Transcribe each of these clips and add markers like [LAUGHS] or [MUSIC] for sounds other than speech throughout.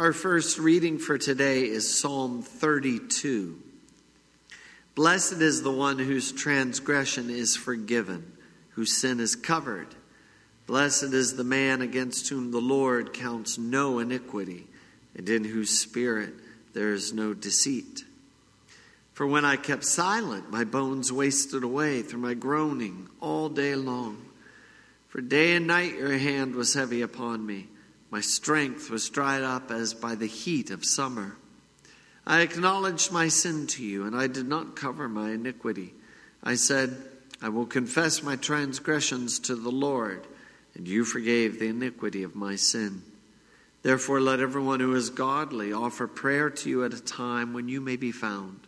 Our first reading for today is Psalm 32. Blessed is the one whose transgression is forgiven, whose sin is covered. Blessed is the man against whom the Lord counts no iniquity, and in whose spirit there is no deceit. For when I kept silent, my bones wasted away through my groaning all day long. For day and night your hand was heavy upon me. My strength was dried up as by the heat of summer. I acknowledged my sin to you, and I did not cover my iniquity. I said, I will confess my transgressions to the Lord, and you forgave the iniquity of my sin. Therefore, let everyone who is godly offer prayer to you at a time when you may be found.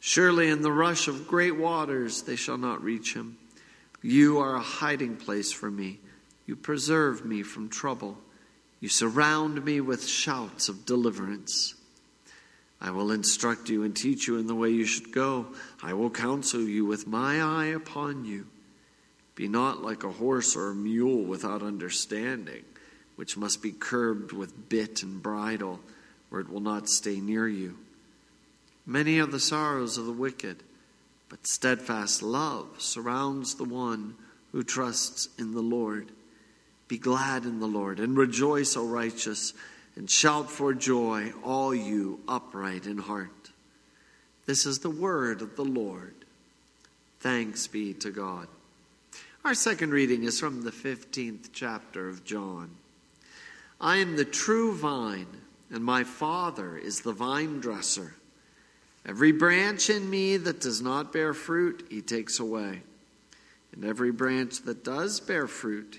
Surely in the rush of great waters they shall not reach him. You are a hiding place for me. You preserve me from trouble. You surround me with shouts of deliverance. I will instruct you and teach you in the way you should go. I will counsel you with my eye upon you. Be not like a horse or a mule without understanding, which must be curbed with bit and bridle, or it will not stay near you. Many are the sorrows of the wicked, but steadfast love surrounds the one who trusts in the Lord. Be glad in the Lord and rejoice, O righteous, and shout for joy, all you upright in heart. This is the word of the Lord. Thanks be to God. Our second reading is from the 15th chapter of John. I am the true vine, and my Father is the vine dresser. Every branch in me that does not bear fruit, he takes away. And every branch that does bear fruit,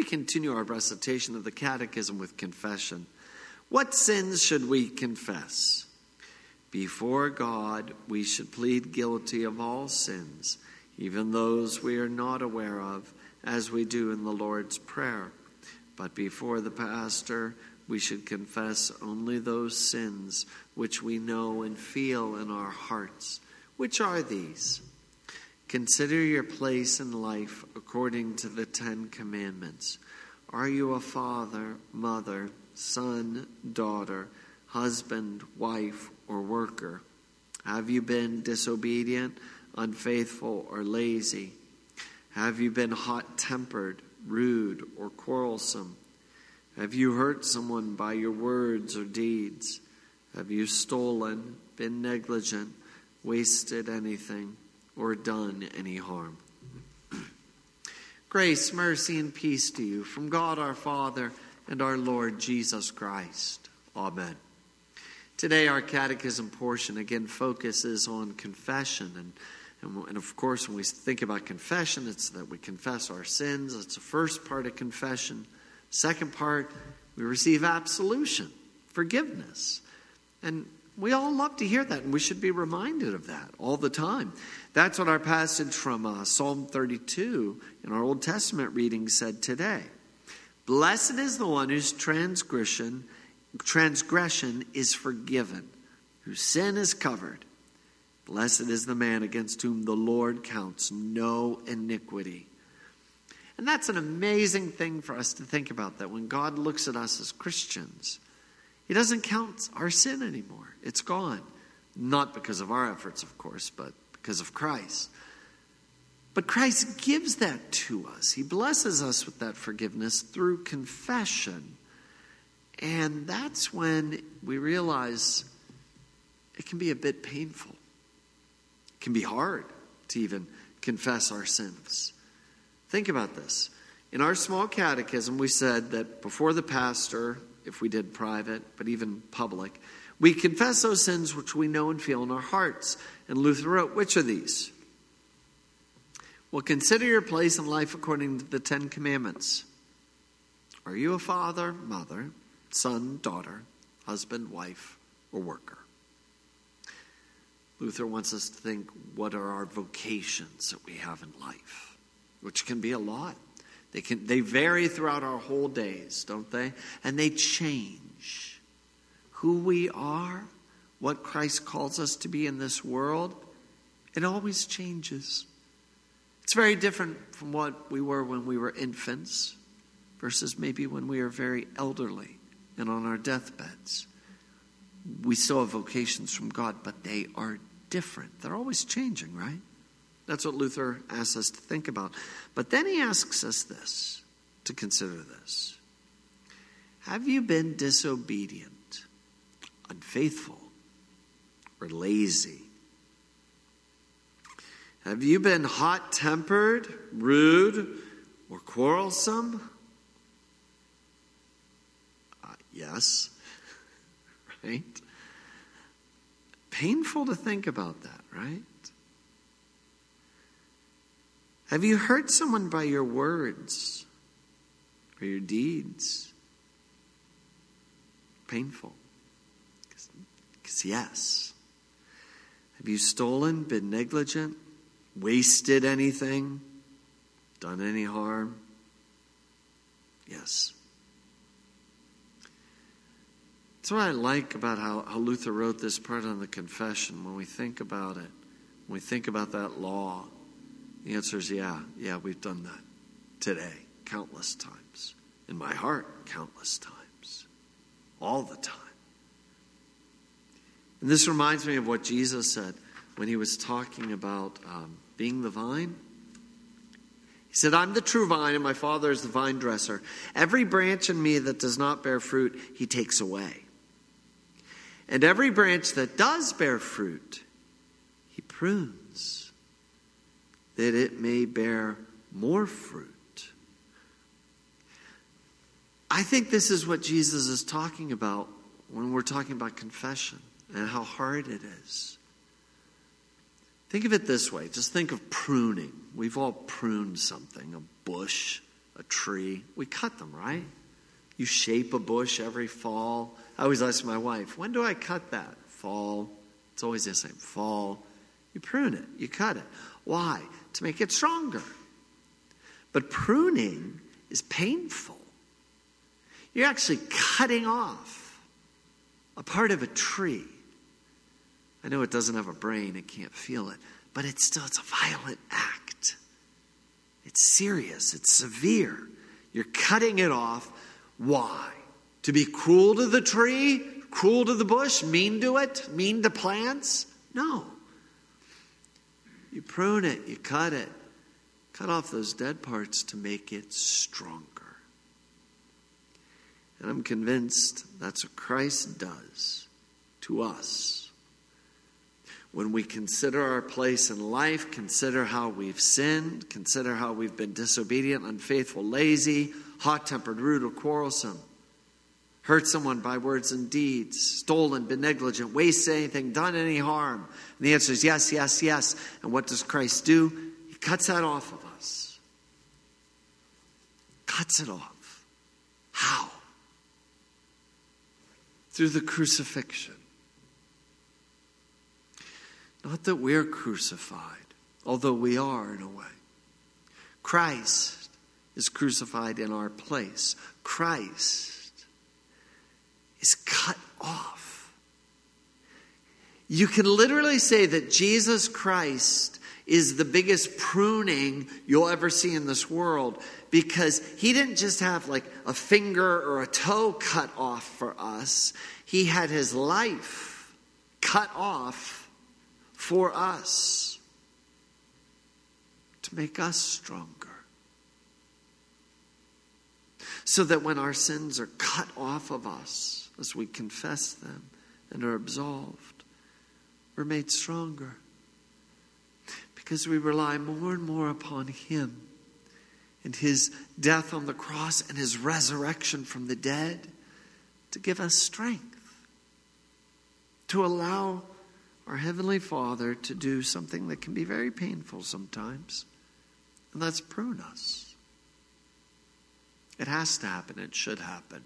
we continue our recitation of the Catechism with confession. What sins should we confess? Before God, we should plead guilty of all sins, even those we are not aware of, as we do in the Lord's Prayer. But before the pastor, we should confess only those sins which we know and feel in our hearts. Which are these? Consider your place in life according to the Ten Commandments. Are you a father, mother, son, daughter, husband, wife, or worker? Have you been disobedient, unfaithful, or lazy? Have you been hot tempered, rude, or quarrelsome? Have you hurt someone by your words or deeds? Have you stolen, been negligent, wasted anything? Or done any harm. Grace, mercy, and peace to you from God our Father and our Lord Jesus Christ. Amen. Today, our catechism portion again focuses on confession. And, and, and, of course, when we think about confession, it's that we confess our sins. It's the first part of confession. Second part, we receive absolution, forgiveness. And we all love to hear that, and we should be reminded of that all the time. That's what our passage from uh, Psalm 32 in our Old Testament reading said today. Blessed is the one whose transgression, transgression is forgiven, whose sin is covered. Blessed is the man against whom the Lord counts no iniquity. And that's an amazing thing for us to think about that when God looks at us as Christians, He doesn't count our sin anymore. It's gone. Not because of our efforts, of course, but because of Christ. But Christ gives that to us. He blesses us with that forgiveness through confession. And that's when we realize it can be a bit painful. It can be hard to even confess our sins. Think about this. In our small catechism, we said that before the pastor, if we did private, but even public, we confess those sins which we know and feel in our hearts. And Luther wrote, Which are these? Well, consider your place in life according to the Ten Commandments. Are you a father, mother, son, daughter, husband, wife, or worker? Luther wants us to think what are our vocations that we have in life, which can be a lot. They, can, they vary throughout our whole days, don't they? And they change. Who we are, what Christ calls us to be in this world, it always changes. It's very different from what we were when we were infants versus maybe when we are very elderly and on our deathbeds. We still have vocations from God, but they are different. They're always changing, right? That's what Luther asks us to think about. But then he asks us this to consider this Have you been disobedient, unfaithful, or lazy? Have you been hot tempered, rude, or quarrelsome? Uh, yes. [LAUGHS] right? Painful to think about that, right? Have you hurt someone by your words or your deeds? Painful. Because, yes. Have you stolen, been negligent, wasted anything, done any harm? Yes. That's what I like about how, how Luther wrote this part on the confession. When we think about it, when we think about that law, the answer is yeah, yeah, we've done that today, countless times. In my heart, countless times. All the time. And this reminds me of what Jesus said when he was talking about um, being the vine. He said, I'm the true vine, and my Father is the vine dresser. Every branch in me that does not bear fruit, he takes away. And every branch that does bear fruit, he prunes, that it may bear more fruit. I think this is what Jesus is talking about when we're talking about confession and how hard it is. Think of it this way just think of pruning. We've all pruned something a bush, a tree. We cut them, right? You shape a bush every fall. I always ask my wife, when do I cut that? Fall. It's always the same. Fall. You prune it, you cut it. Why? To make it stronger. But pruning is painful. You're actually cutting off a part of a tree I know it doesn't have a brain, it can't feel it, but it's still it's a violent act. It's serious, it's severe. You're cutting it off. Why? To be cruel to the tree, cruel to the bush, mean to it, mean to plants? No. You prune it, you cut it, cut off those dead parts to make it stronger. And I'm convinced that's what Christ does to us when we consider our place in life, consider how we've sinned, consider how we've been disobedient, unfaithful, lazy, hot tempered, rude, or quarrelsome, hurt someone by words and deeds, stolen, been negligent, wasted anything, done any harm? And the answer is yes, yes, yes. And what does Christ do? He cuts that off of us. Cuts it off. How? Through the crucifixion. Not that we're crucified, although we are in a way. Christ is crucified in our place. Christ is cut off. You can literally say that Jesus Christ is the biggest pruning you'll ever see in this world because he didn't just have like a finger or a toe cut off for us, he had his life cut off for us to make us stronger. So that when our sins are cut off of us as we confess them and are absolved, we're made stronger because we rely more and more upon Him and His death on the cross and His resurrection from the dead to give us strength, to allow our Heavenly Father to do something that can be very painful sometimes, and that's prune us. It has to happen, it should happen.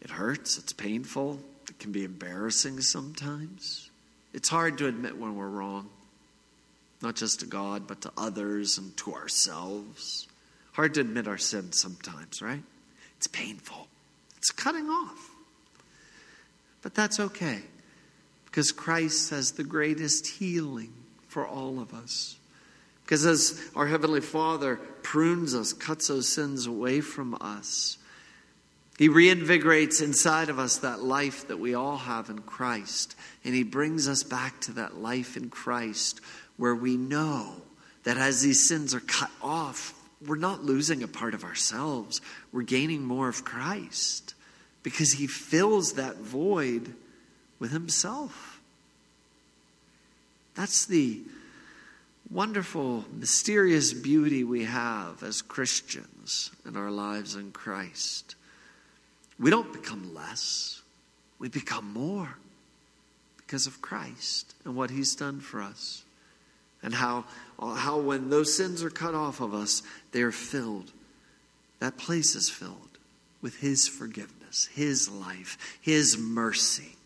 It hurts, it's painful, it can be embarrassing sometimes. It's hard to admit when we're wrong not just to God, but to others and to ourselves. Hard to admit our sin sometimes, right? It's painful, it's cutting off. But that's okay because Christ has the greatest healing for all of us. Because as our Heavenly Father prunes us, cuts those sins away from us, He reinvigorates inside of us that life that we all have in Christ. And He brings us back to that life in Christ where we know that as these sins are cut off, we're not losing a part of ourselves, we're gaining more of Christ because He fills that void with Himself. That's the wonderful, mysterious beauty we have as Christians in our lives in Christ. We don't become less, we become more because of Christ and what He's done for us and how, how when those sins are cut off of us, they are filled. That place is filled with His forgiveness, His life, His mercy.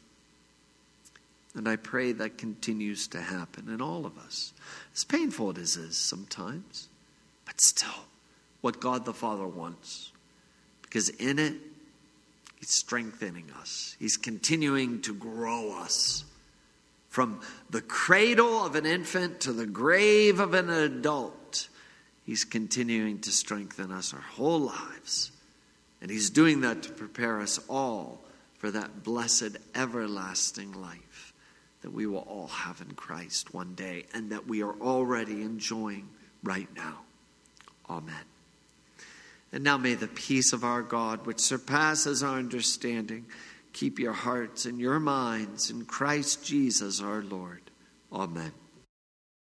And I pray that continues to happen in all of us. As painful as it is sometimes, but still what God the Father wants. Because in it, He's strengthening us, He's continuing to grow us from the cradle of an infant to the grave of an adult, He's continuing to strengthen us our whole lives. And He's doing that to prepare us all for that blessed, everlasting life that we will all have in Christ one day and that we are already enjoying right now. Amen. And now may the peace of our God, which surpasses our understanding, Keep your hearts and your minds in Christ Jesus our Lord. Amen.